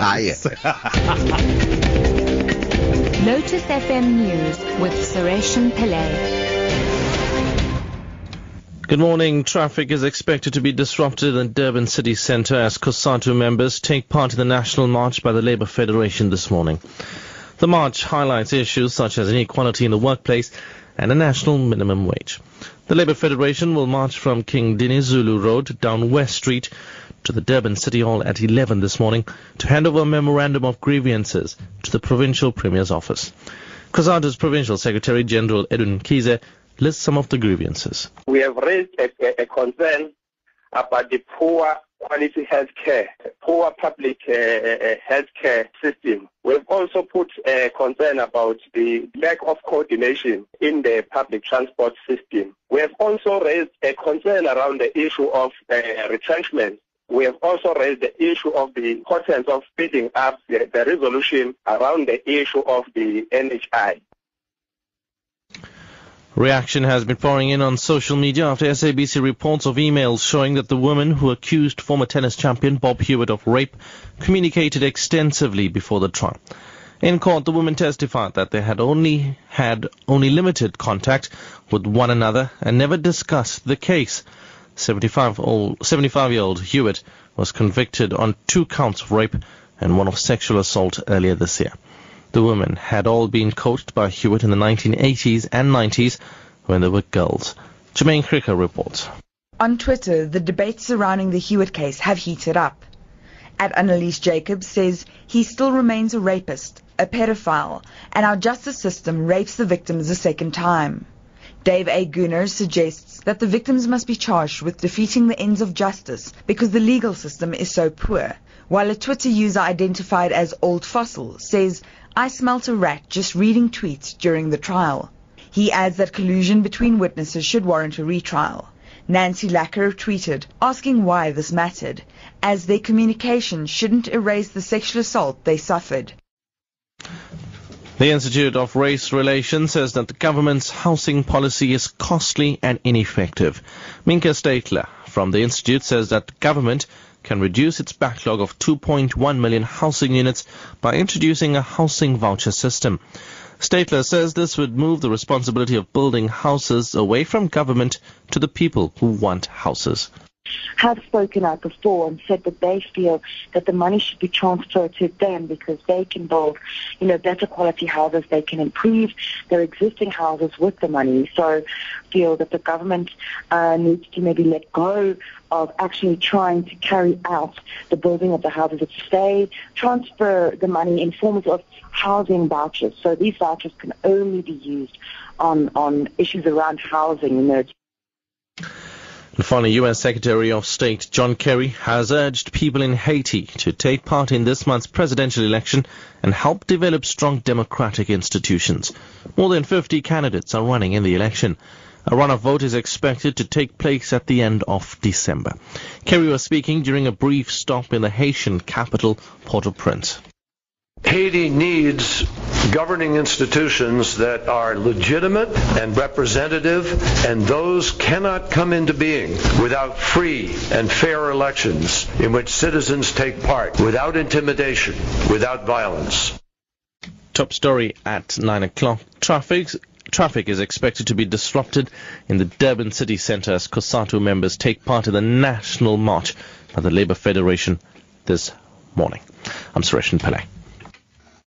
Ah, Aye. Lotus FM News with Sureshan Pillay. Good morning. Traffic is expected to be disrupted in Durban city centre as COSATU members take part in the national march by the Labour Federation this morning. The march highlights issues such as inequality in the workplace and a national minimum wage. The Labour Federation will march from King Dinuzulu Road down West Street to the Durban City Hall at 11 this morning to hand over a memorandum of grievances to the Provincial Premier's office. COSATU's Provincial Secretary General Edwin Mkhize lists some of the grievances. We have raised a, a, a concern about the poor quality health care, poor public uh, uh health care system. We've also put a concern about the lack of coordination in the public transport system. We have also raised a concern around the issue of uh, retrenchment. We have also raised the issue of the importance of speeding up the, the resolution around the issue of the NHI. Reaction has been pouring in on social media after SABC reports of emails showing that the woman who accused former tennis champion Bob Hewitt of rape communicated extensively before the trial. In court, the woman testified that they had only had only limited contact with one another and never discussed the case. 75-year-old Hewitt was convicted on two counts of rape and one of sexual assault earlier this year. The women had all been coached by Hewitt in the 1980s and 90s when they were girls. Jermaine Cricker reports. On Twitter, the debates surrounding the Hewitt case have heated up. At Annalise Jacobs says he still remains a rapist, a pedophile, and our justice system rapes the victims a second time. Dave A. Gunner suggests that the victims must be charged with defeating the ends of justice because the legal system is so poor, while a Twitter user identified as Old Fossil says I smelt a rat just reading tweets during the trial. He adds that collusion between witnesses should warrant a retrial. Nancy Lacker tweeted, asking why this mattered, as their communication shouldn't erase the sexual assault they suffered. The Institute of Race Relations says that the government's housing policy is costly and ineffective. Minka Statler from the Institute says that the government can reduce its backlog of 2.1 million housing units by introducing a housing voucher system. Statler says this would move the responsibility of building houses away from government to the people who want houses have spoken out before and said that they feel that the money should be transferred to them because they can build, you know, better quality houses. They can improve their existing houses with the money. So feel that the government uh, needs to maybe let go of actually trying to carry out the building of the houses. It's stay, transfer the money in forms of housing vouchers. So these vouchers can only be used on, on issues around housing, you know, the former U.S. Secretary of State John Kerry has urged people in Haiti to take part in this month's presidential election and help develop strong democratic institutions. More than 50 candidates are running in the election. A runoff vote is expected to take place at the end of December. Kerry was speaking during a brief stop in the Haitian capital, Port-au-Prince. Haiti needs governing institutions that are legitimate and representative, and those cannot come into being without free and fair elections in which citizens take part, without intimidation, without violence. Top story at 9 o'clock. Traffic, traffic is expected to be disrupted in the Durban city centre as COSATU members take part in the national march by the Labour Federation this morning. I'm Suresh Pillay.